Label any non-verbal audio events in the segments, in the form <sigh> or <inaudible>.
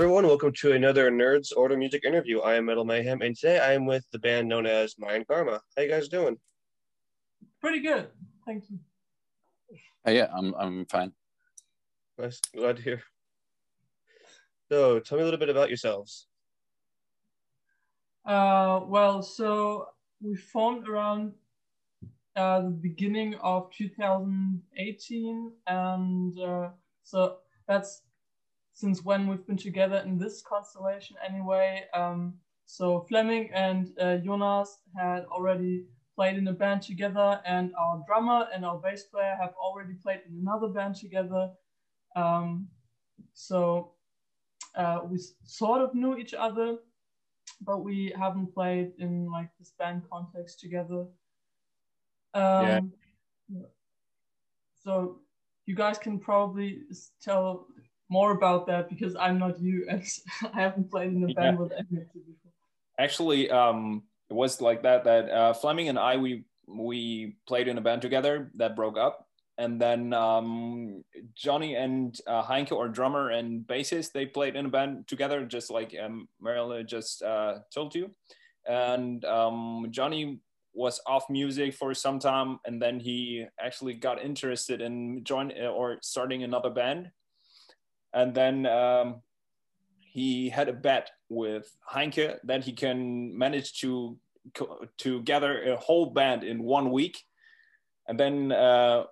everyone. Welcome to another Nerds Order Music interview. I am Metal Mayhem, and today I am with the band known as Mind Karma. How you guys doing? Pretty good. Thank you. Uh, yeah, I'm I'm fine. Nice. Glad to hear. So, tell me a little bit about yourselves. Uh, well, so we formed around uh, the beginning of 2018, and uh, so that's since when we've been together in this constellation anyway. Um, so Fleming and uh, Jonas had already played in a band together, and our drummer and our bass player have already played in another band together. Um, so uh, we sort of knew each other, but we haven't played in like this band context together. Um, yeah. So you guys can probably tell more about that because I'm not you <laughs> and I haven't played in a band yeah. with any before. Actually, um, it was like that. That uh, Fleming and I we we played in a band together that broke up, and then um, Johnny and uh, Heinke, or drummer and bassist, they played in a band together, just like um, Marilyn just uh, told you. And um, Johnny was off music for some time, and then he actually got interested in join or starting another band and then um, he had a bet with Heinke that he can manage to to gather a whole band in one week, and then uh,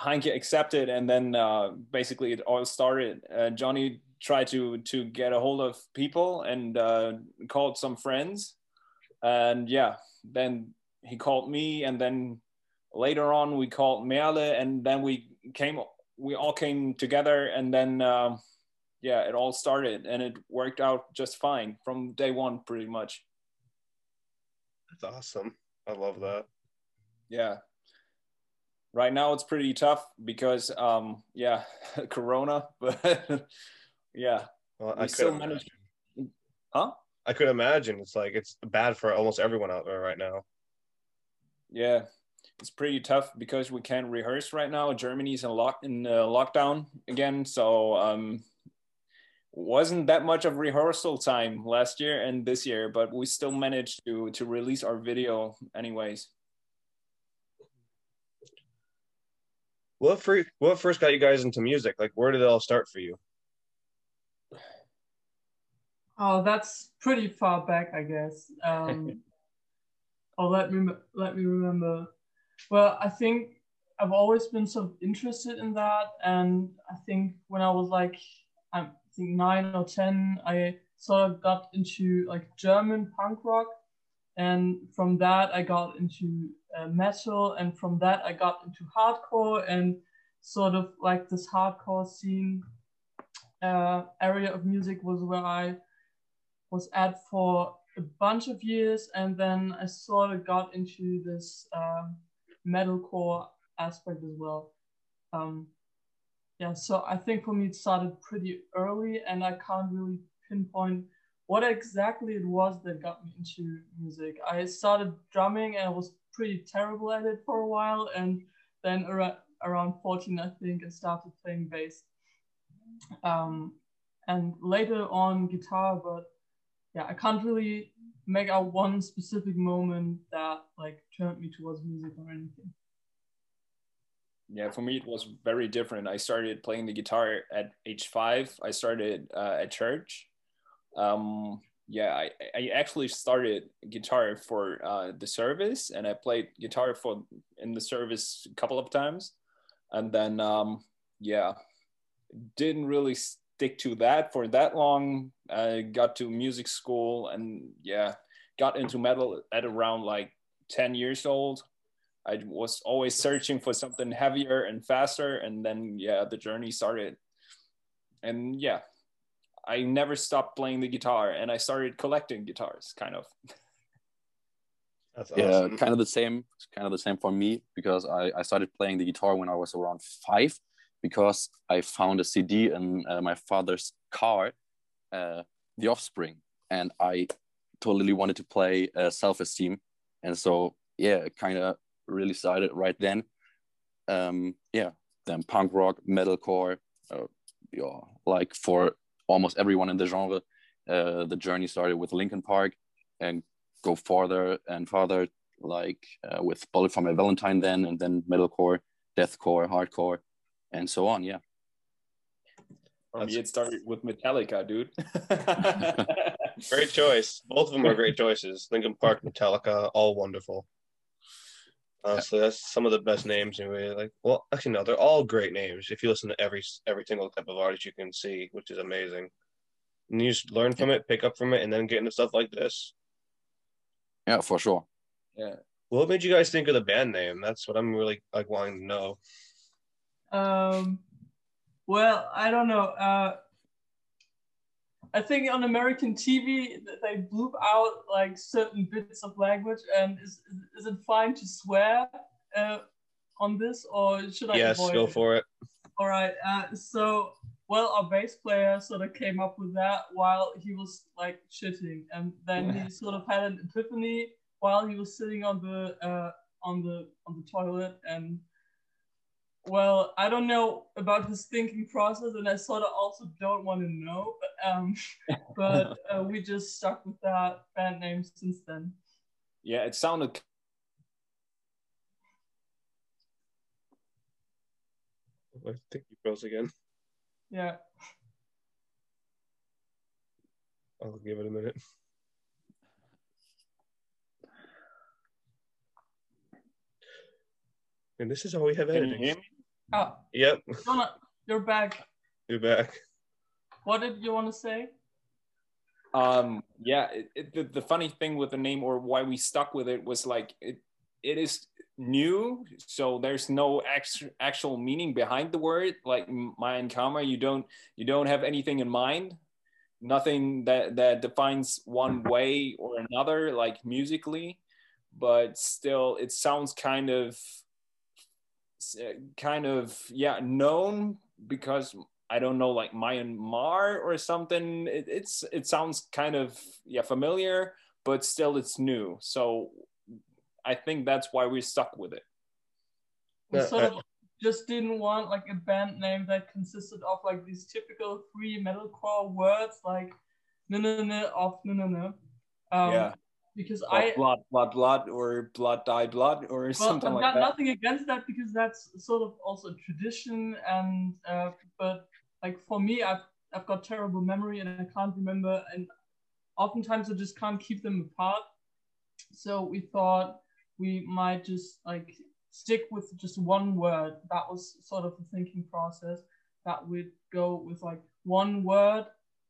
Heinke accepted, and then uh, basically it all started. Uh, Johnny tried to to get a hold of people and uh, called some friends, and yeah, then he called me, and then later on we called Merle, and then we came we all came together and then um, yeah it all started and it worked out just fine from day one pretty much. That's awesome. I love that. Yeah. Right now it's pretty tough because um yeah <laughs> corona <laughs> but yeah. Well, we still managed huh? I could imagine. It's like it's bad for almost everyone out there right now. Yeah it's pretty tough because we can't rehearse right now. Germany's in lock in uh, lockdown again, so um, wasn't that much of rehearsal time last year and this year, but we still managed to to release our video anyways. What for, what first got you guys into music? Like, where did it all start for you? Oh, that's pretty far back, I guess. <laughs> Um, oh, let me let me remember. Well, I think I've always been sort of interested in that, and I think when I was like, I think nine or ten, I sort of got into like German punk rock, and from that I got into uh, metal, and from that I got into hardcore, and sort of like this hardcore scene uh, area of music was where I was at for a bunch of years, and then I sort of got into this. Uh, metalcore aspect as well. Um, yeah, so I think for me it started pretty early, and I can't really pinpoint what exactly it was that got me into music. I started drumming and I was pretty terrible at it for a while, and then around around 14, I think, I started playing bass. Um, and later on guitar, but yeah, I can't really make out one specific moment that like turned me towards music or anything. Yeah, for me it was very different. I started playing the guitar at age five. I started uh, at church. Um, yeah, I, I actually started guitar for uh, the service, and I played guitar for in the service a couple of times, and then um, yeah, didn't really stick to that for that long. I got to music school and yeah, got into metal at around like 10 years old. I was always searching for something heavier and faster. And then, yeah, the journey started. And yeah, I never stopped playing the guitar and I started collecting guitars, kind of. That's awesome. Yeah, kind of the same, kind of the same for me because I, I started playing the guitar when I was around five because I found a CD in uh, my father's car, uh, The Offspring, and I totally wanted to play uh, Self Esteem, and so yeah, kind of really started right then. Um, yeah, then punk rock, metalcore, uh, yeah, like for almost everyone in the genre. Uh, the journey started with Linkin Park and go farther and farther, like uh, with Bullet for My Valentine then, and then metalcore, deathcore, hardcore, and so on. Yeah. For me, it started with Metallica, dude. <laughs> great choice. Both of them are great <laughs> choices. Linkin Park, Metallica, all wonderful. Honestly, that's some of the best names anyway. Like, well, actually, no, they're all great names. If you listen to every every single type of artist you can see, which is amazing, and you just learn from it, pick up from it, and then get into stuff like this. Yeah, for sure. Yeah. What made you guys think of the band name? That's what I'm really like wanting to know. Um, well, I don't know. Uh, I think on American TV they bleep out like certain bits of language, and is is it fine to swear uh, on this, or should I? Yes, go it? for it. All right. Uh, so, well, our bass player sort of came up with that while he was like shitting, and then he <laughs> sort of had an epiphany while he was sitting on the uh, on the on the toilet, and well, I don't know about his thinking process, and I sort of also don't want to know. But, um, <laughs> but uh, we just stuck with that band name since then. Yeah, it sounded. I think he froze again. Yeah. I'll give it a minute. And this is all we have editing. Oh. Yep. You're back. You're back. What did you want to say? Um. Yeah. It, it, the, the funny thing with the name, or why we stuck with it, was like it. It is new, so there's no actual actual meaning behind the word. Like Mayan Karma, you don't you don't have anything in mind. Nothing that that defines one way or another, like musically, but still, it sounds kind of kind of yeah known because I don't know like Myanmar or something. It, it's it sounds kind of yeah familiar, but still it's new. So I think that's why we stuck with it. We sort of just didn't want like a band name that consisted of like these typical three metalcore words like no no no off no no no. Um, yeah because I blood, blood, blood, or blood, die, blood, or well, something like that. Nothing against that because that's sort of also a tradition, and uh, but like for me, I've I've got terrible memory and I can't remember, and oftentimes I just can't keep them apart. So we thought we might just like stick with just one word. That was sort of the thinking process that we'd go with like one word,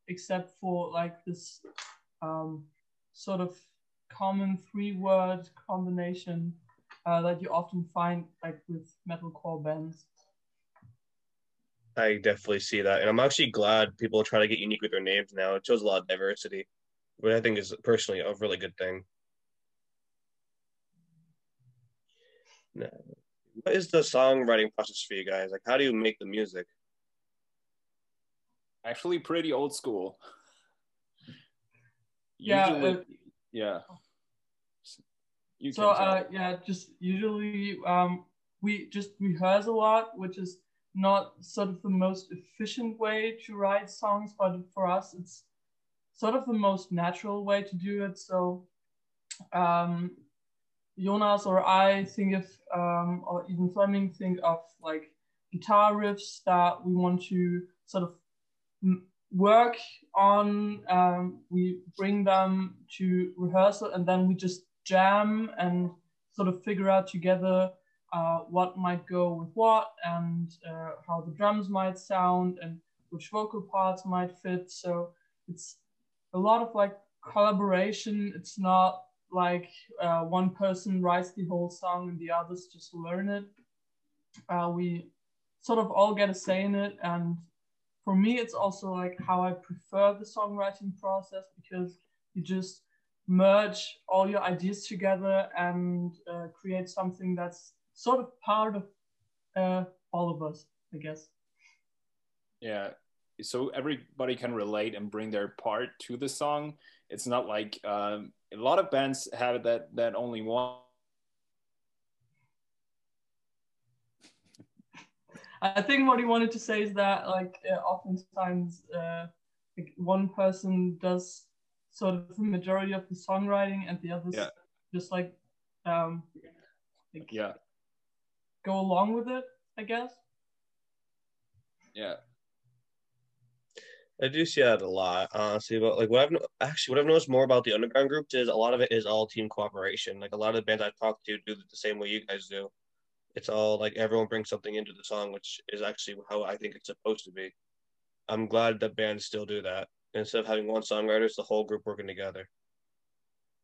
except for like this um, sort of common three word combination uh, that you often find like with metalcore bands. I definitely see that, and I'm actually glad people try to get unique with their names now. It shows a lot of diversity, which I think is personally a really good thing. Now, what is the songwriting process for you guys? Like, how do you make the music? Actually, pretty old school. Yeah, Usually, uh, yeah. You so uh, yeah, just usually um, we just rehearse a lot, which is not sort of the most efficient way to write songs, but for us it's sort of the most natural way to do it. So um, Jonas or I think of, um, or even Fleming think of like guitar riffs that we want to sort of work on. Um, we bring them to rehearsal and then we just jam and sort of figure out together uh, what might go with what and uh, how the drums might sound and which vocal parts might fit. So it's a lot of like collaboration. It's not like uh, one person writes the whole song and the others just learn it. Uh, we sort of all get a say in it. And for me, it's also like how I prefer the songwriting process because you just merge all your ideas together and uh, create something that's sort of part of uh, all of us, I guess. Yeah. So everybody can relate and bring their part to the song. It's not like um, a lot of bands have that that only one. I think what he wanted to say is that like uh, oftentimes uh, like one person does sort of the majority of the songwriting and the others yeah. just like um like, yeah go along with it i guess yeah I do see that a lot, honestly. But like what I've actually what I've noticed more about the underground groups is a lot of it is all team cooperation. Like a lot of the bands I talk to do the same way you guys do. It's all like everyone brings something into the song, which is actually how I think it's supposed to be. I'm glad that bands still do that instead of having one songwriter, it's the whole group working together.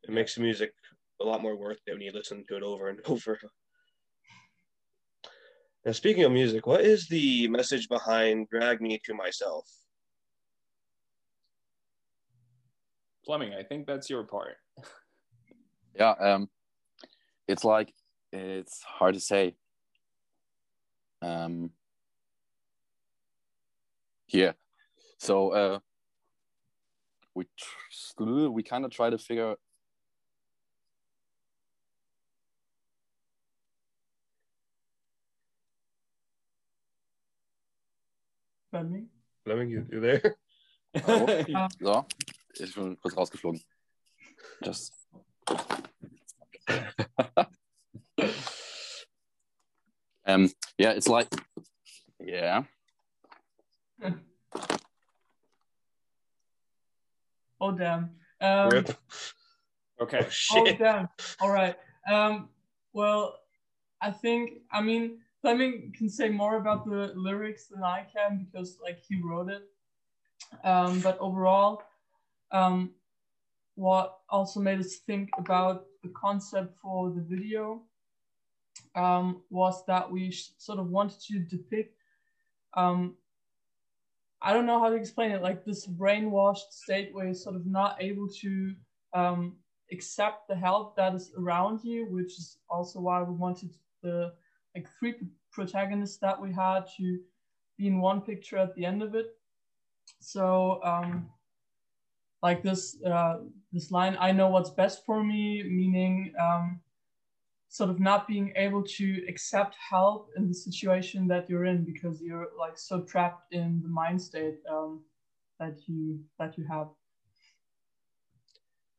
It makes the music a lot more worth it when you listen to it over and <laughs> over. Now, speaking of music, what is the message behind "Drag Me to Myself"? Fleming, I think that's your part. <laughs> yeah, um, it's like it's hard to say. Um, here, so uh, we we kind of try to figure. Fleming? Fleming, you, you there? <laughs> Oh, so. ist schon kurz rausgeflogen. Just. <laughs> um, yeah, it's like, yeah. Oh damn. Um, Rip. Okay. Oh, oh damn. All right. Um, well, I think I mean Fleming can say more about the lyrics than I can because like he wrote it. Um, but overall, um, what also made us think about the concept for the video um, was that we sort of wanted to depict um, I don't know how to explain it, like this brainwashed state where you're sort of not able to um, accept the help that is around you, which is also why we wanted the like three protagonists that we had to be in one picture at the end of it. So um, like this uh, this line i know what's best for me meaning um, sort of not being able to accept help in the situation that you're in because you're like so trapped in the mind state um, that you that you have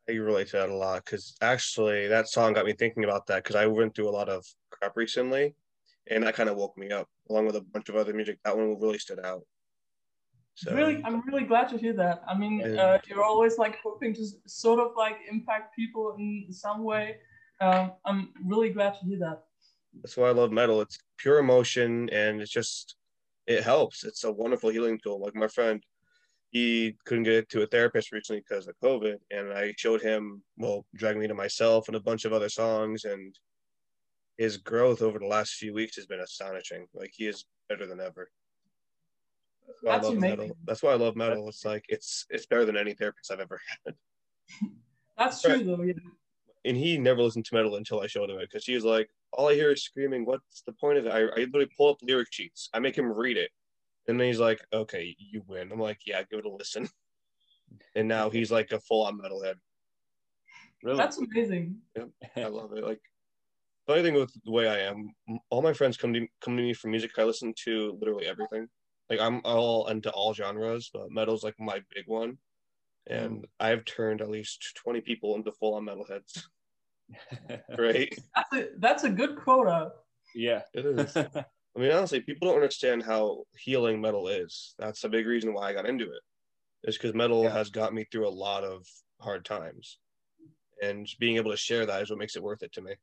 I relate to that a lot because actually that song got me thinking about that because I went through a lot of crap recently and that kind of woke me up along with a bunch of other music. That one really stood out. So really, I'm really glad to hear that. I mean, uh, you're always like hoping to sort of like impact people in some way. Um, I'm really glad to hear that. That's why I love metal. It's pure emotion, and it's just it helps. It's a wonderful healing tool. Like my friend, he couldn't get to a therapist recently because of COVID, and I showed him well, "Drag Me to Myself" and a bunch of other songs, and his growth over the last few weeks has been astonishing. Like he is better than ever. That's why That's I love amazing. metal. That's why I love metal. It's like it's it's better than any therapist I've ever had. <laughs> That's true though. Yeah. And he never listened to metal until I showed him it because he was like, all I hear is screaming. What's the point of it? I, I literally pull up lyric sheets. I make him read it, and then he's like, okay, you win. I'm like, yeah, give it a listen. <laughs> And now he's like a full on metalhead. Really? That's amazing. Yep, I love it. Like funny thing with the way I am, all my friends come to come to me for music. I listen to literally everything like I'm all into all genres, but metal's like my big one. And mm. I've turned at least 20 people into full on metalheads. <laughs> right? That's a, that's a good quota. Yeah. It is. <laughs> I mean, honestly, people don't understand how healing metal is. That's a big reason why I got into it. Is because metal yeah. has got me through a lot of hard times. And being able to share that is what makes it worth it to me.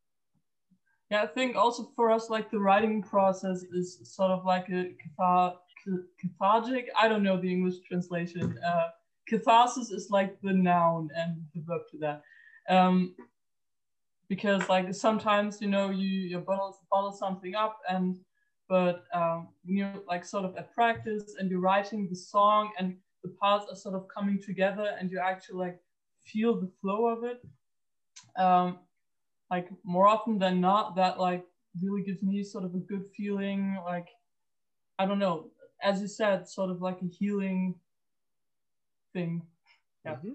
Yeah, I think also for us, like the writing process is sort of like a cathar- cathartic. I don't know the English translation. Uh, catharsis is like the noun and the verb to that. Um, because like sometimes you know you you bottle bottle something up and but um, you're like sort of at practice and you're writing the song and the parts are sort of coming together and you actually like feel the flow of it. Um, like more often than not, that like really gives me sort of a good feeling. Like I don't know, as you said, sort of like a healing thing. Yeah. Mm-hmm.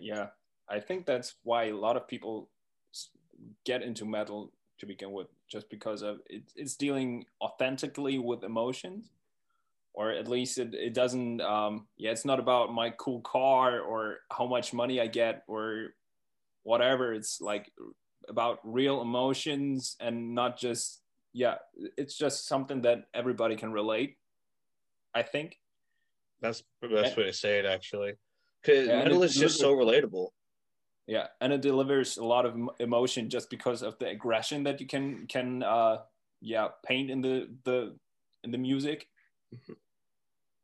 Yeah. I think that's why a lot of people get into metal to begin with, just because of it, it's dealing authentically with emotions or at least it, it doesn't um yeah it's not about my cool car or how much money i get or whatever. It's like about real emotions and not just yeah it's just something that everybody can relate i think. That's the best way to say it actually. Because yeah, metal is just so relatable yeah and it delivers a lot of emotion just because of the aggression that you can can uh yeah paint in the the in the music. Mm-hmm.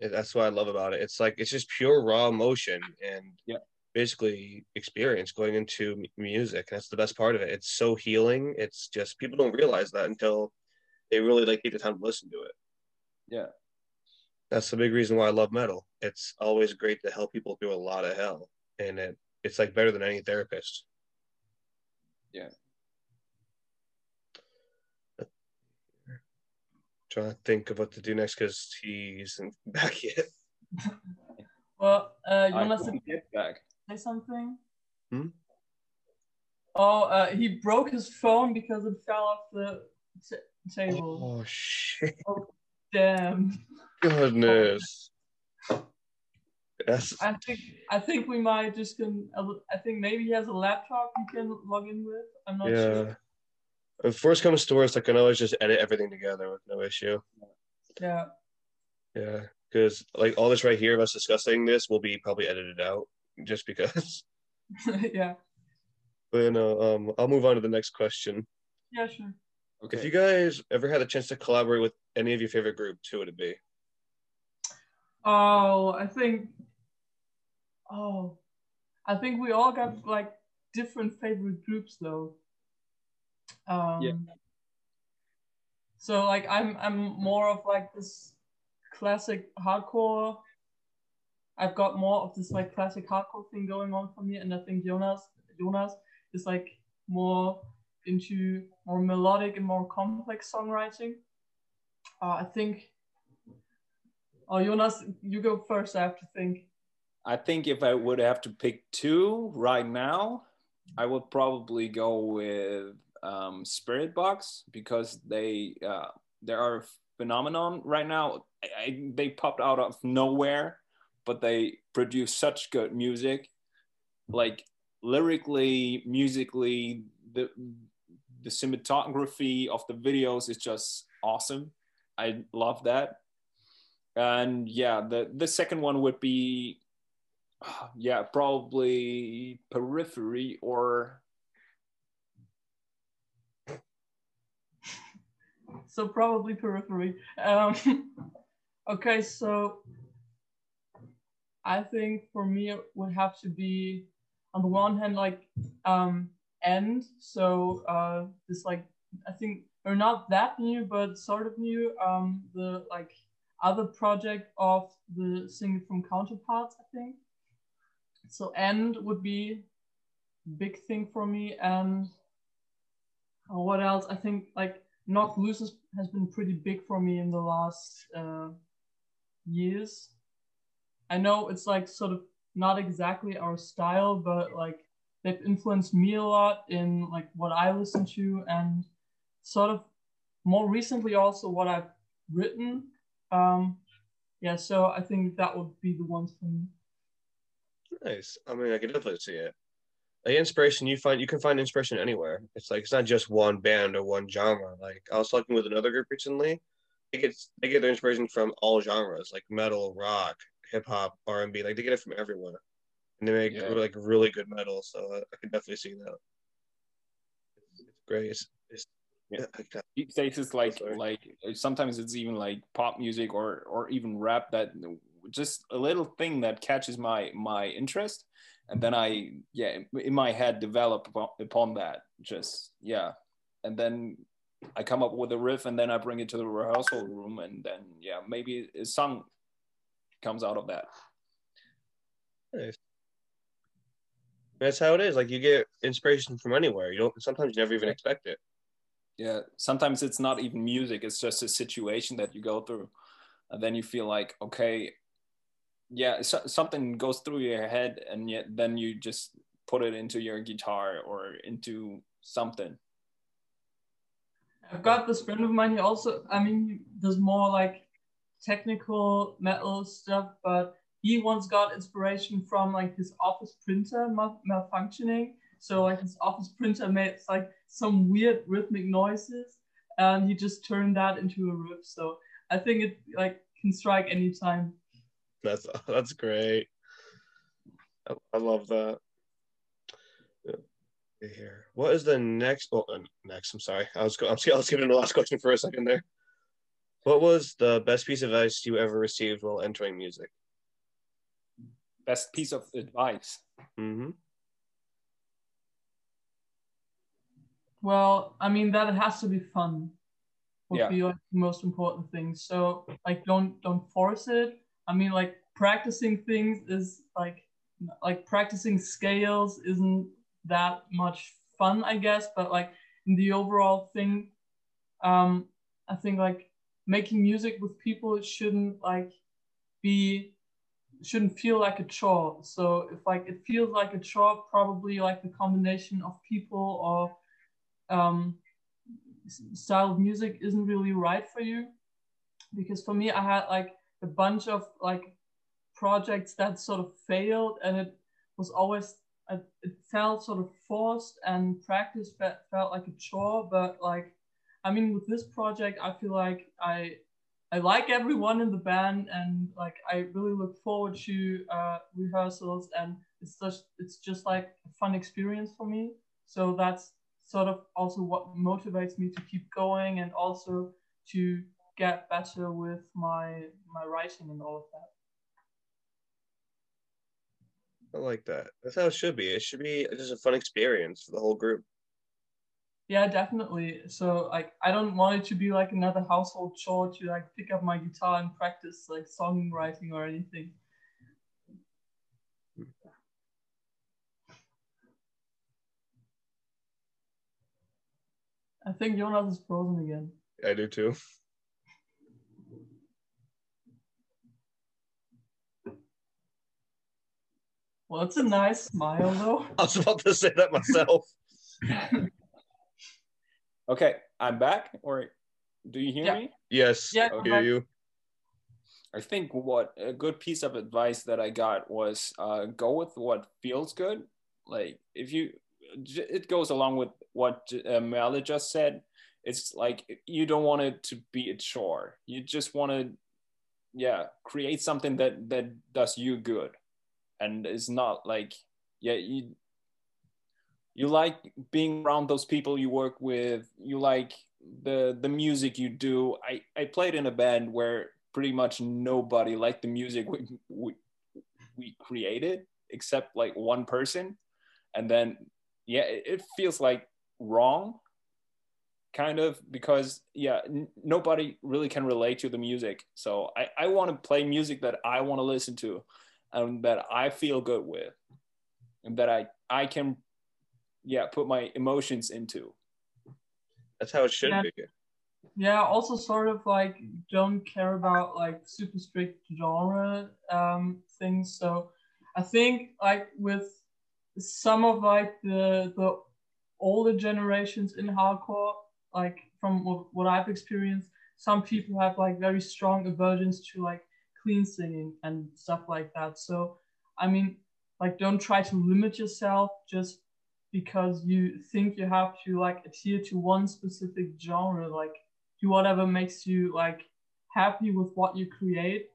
yeah, that's what i love about it. It's like it's just pure raw emotion and yeah. basically experience going into music that's the best part of it. It's so healing. It's just people don't realize that until they really like take the time to listen to it. Yeah. That's the big reason why i love metal. It's always great to help people through a lot of hell and it it's like better than any therapist yeah trying to think of what to do next because he isn't <laughs> back yet <laughs> well uh you want to get back say something? Hmm? Oh, uh, he broke his phone because it fell off the t- table. Oh shit! Oh, damn! Goodness. Yes. I think I think we might just can. I think maybe he has a laptop you can log in with. I'm not yeah. sure. If first comes to worst, I can always just edit everything together with no issue. Yeah. Yeah, because like all this right here of us discussing this will be probably edited out just because. <laughs> <laughs> yeah. But no, um, I'll move on to the next question. Yeah, sure. Okay. If you guys ever had a chance to collaborate with any of your favorite groups, who would it be? Oh, I think. Oh, I think we all got like different favorite groups though. Um, yeah. So like I'm I'm more of like this classic hardcore I've got more of this like classic hardcore thing going on for me, and I think Jonas Jonas is like more into more melodic and more complex songwriting. Uh, I think. Oh, Jonas, you go first. I have to think. I think if I would have to pick two right now, I would probably go with um, Spiritbox because they uh, there are a phenomenon right now. I, I, they popped out of nowhere but they produce such good music. Like lyrically musically the the cinematography of the videos is just awesome. I love that. And yeah the the second one would be <sighs> yeah probably periphery or <laughs> so probably periphery um <laughs> okay so I think for me it would have to be on the one hand like um end. So uh this like I think they're not that new but sort of new. Um the like other project of the singer from Counterparts, I think. So end would be big thing for me and what else? I think like Knocked Loose has been pretty big for me in the last uh, years. I know it's like sort of not exactly our style, but like they've influenced me a lot in like what I listen to and sort of more recently also what I've written. Um, yeah, so I think that would be the ones for me. Nice. I mean, I can definitely see it. Like inspiration, you find you can find inspiration anywhere. It's like it's not just one band or one genre. Like I was talking with another group recently. They get they get their inspiration from all genres, like metal, rock, hip hop, R and B. Like they get it from everywhere, and they make yeah. like really good metal. So I, I can definitely see that. It's, it's great. It's, it's yeah. These days it's like like sometimes it's even like pop music or or even rap that just a little thing that catches my my interest and then I yeah in my head develop upon that just yeah and then I come up with a riff and then I bring it to the rehearsal room and then yeah maybe a song comes out of that. Nice. That's how it is. Like you get inspiration from anywhere. You don't sometimes you never even expect it. Yeah. Sometimes it's not even music, it's just a situation that you go through. And then you feel like, okay, yeah, so, something goes through your head and yet then you just put it into your guitar or into something. I've got this friend of mine. He also, I mean, there's more like technical metal stuff, but he once got inspiration from like his office printer mal- malfunctioning. So like his office printer made like some weird rhythmic noises, and he just turned that into a riff. So I think it like can strike anytime. That's <laughs> that's great. I, I love that. Here, what is the next? Oh, next. I'm sorry. I was I'm, <laughs> I was giving the last question for a second there. What was the best piece of advice you ever received while entering music? Best piece of advice. Mm-hmm. Well, I mean that it has to be fun would Yeah. be like the most important thing. So like don't don't force it. I mean like practicing things is like like practicing scales isn't that much fun, I guess, but like in the overall thing, um, I think like making music with people shouldn't like be shouldn't feel like a chore. So if like it feels like a chore, probably like the combination of people or um, style of music isn't really right for you. Because for me, I had like a bunch of like projects that sort of failed, and it was always it, felt sort of forced, and practice felt like a chore. But like, I mean, with this project, I feel like I I like everyone in the band, and like I really look forward to uh, rehearsals, and it's just it's just like a fun experience for me. So that's sort of also what motivates me to keep going, and also to get better with my my writing and all of that. I like that. That's how it should be. It should be just a fun experience for the whole group. Yeah, definitely. So like I don't want it to be like another household chore to like pick up my guitar and practice like songwriting or anything. I think Jonas is frozen again. I do too. <laughs> Well, it's a nice smile though. <laughs> I was about to say that myself. <laughs> Okay, I'm back. Or do you hear Yeah. me? Yes, Yeah, I hear ahead. you. I think what a good piece of advice that I got was uh, go with what feels good. Like if you, it goes along with what uh, Mela just said. It's like you don't want it to be a chore. You just want to, yeah, create something that that does you good, and it's not like, yeah, you you like being around those people you work with. You like the the music you do. I I played in a band where pretty much nobody liked the music we, we, we created except like one person and then yeah it, it feels like wrong kind of because yeah n- nobody really can relate to the music so i, I want to play music that i want to listen to and that i feel good with and that i i can yeah put my emotions into That's how it should Yeah. be. Yeah, also sort of like don't care about like super strict genre um, things. So I think like with some of like the the older generations in hardcore, like from what, what I've experienced, some people have like very strong aversions to like clean singing and stuff like that. So I mean, like don't try to limit yourself just because you think you have to like adhere to one specific genre. Like do whatever makes you like happy with what you create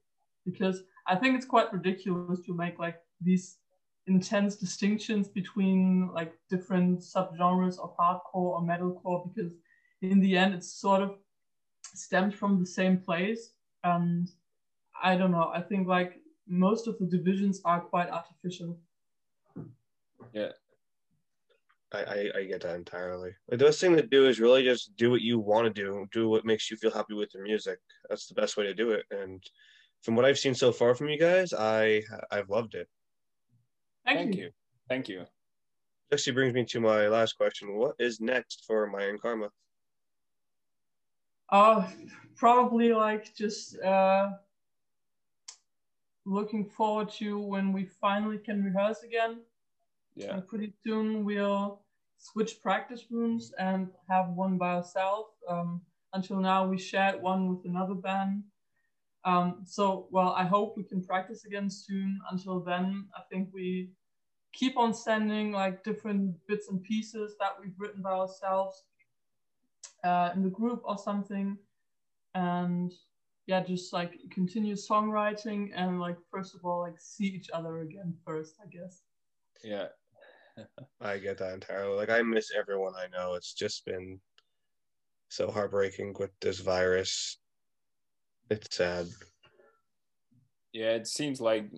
because i think it's quite ridiculous to make like these intense distinctions between like different subgenres of hardcore or metalcore because in the end it's sort of stems from the same place and i don't know i think like most of the divisions are quite artificial I, I, I get that entirely. Like the best thing to do is really just do what you want to do. Do what makes you feel happy with your music. That's the best way to do it. And from what I've seen so far from you guys, I I've loved it. thank, thank you. you thank you Actually brings me to my last question. What is next for Mayan Karma? Uh, probably like just uh, looking forward to when we finally can rehearse again. yeah And pretty soon we'll switch practice rooms and have one by ourselves. Um, until now, we shared one with another band. Um, so, well, I hope we can practice again soon. Until then, I think we keep on sending like different bits and pieces that we've written by ourselves uh, in the group or something. And yeah, just like continue songwriting and like, first of all, like see each other again first, I guess. Yeah. <laughs> I get that entirely. Like, I miss everyone I know. It's just been so heartbreaking with this virus. It's sad. Yeah, it seems like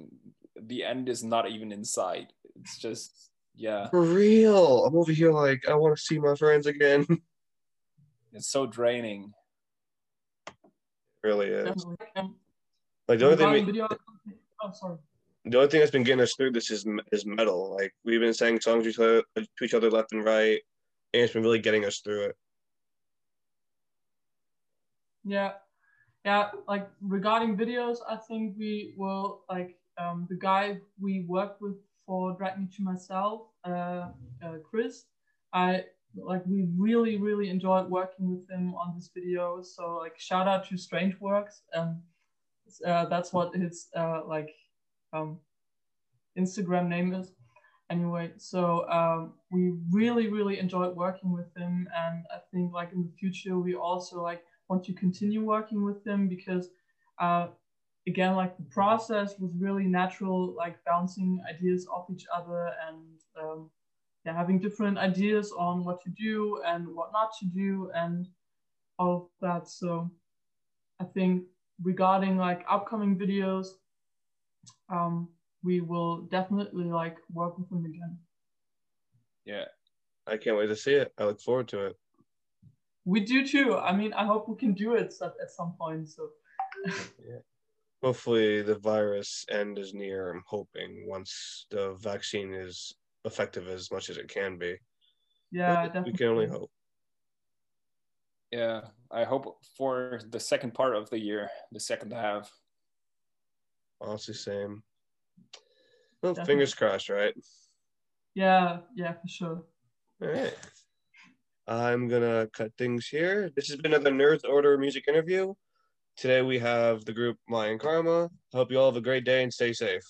the end is not even in sight. It's just yeah. For real. I'm over here like I want to see my friends again. <laughs> It's so draining. It really is. Like the only thing we, oh, sorry. The only thing that's been getting us through this is is metal. Like we've been saying songs to each other, to each other left and right, and it's been really getting us through it. Yeah, yeah. Like regarding videos, I think we will like um, the guy we worked with for Drag Me to Myself, uh, uh, Chris. I like we really really enjoyed working with him on this video. So like shout out to Strange Works. Um, uh, that's what his uh, like um, Instagram name is. Anyway, so um, we really really enjoyed working with him, and I think like in the future we also like want to continue working with them because uh, again like the process was really natural like bouncing ideas off each other and um, yeah, having different ideas on what to do and what not to do and all of that so i think regarding like upcoming videos um, we will definitely like work with them again yeah i can't wait to see it i look forward to it we do too. I mean, I hope we can do it at, at some point. So. yeah. Hopefully, the virus end is near. I'm hoping once the vaccine is effective as much as it can be. Yeah, definitely. we can only hope. Yeah, I hope for the second part of the year, the second half. Honestly, same. Well, definitely. fingers crossed, right? Yeah, yeah, for sure. All right. I'm gonna cut things here. This has been another Nerds Order music interview. Today we have the group Mayan Karma. Hope you all have a great day and stay safe.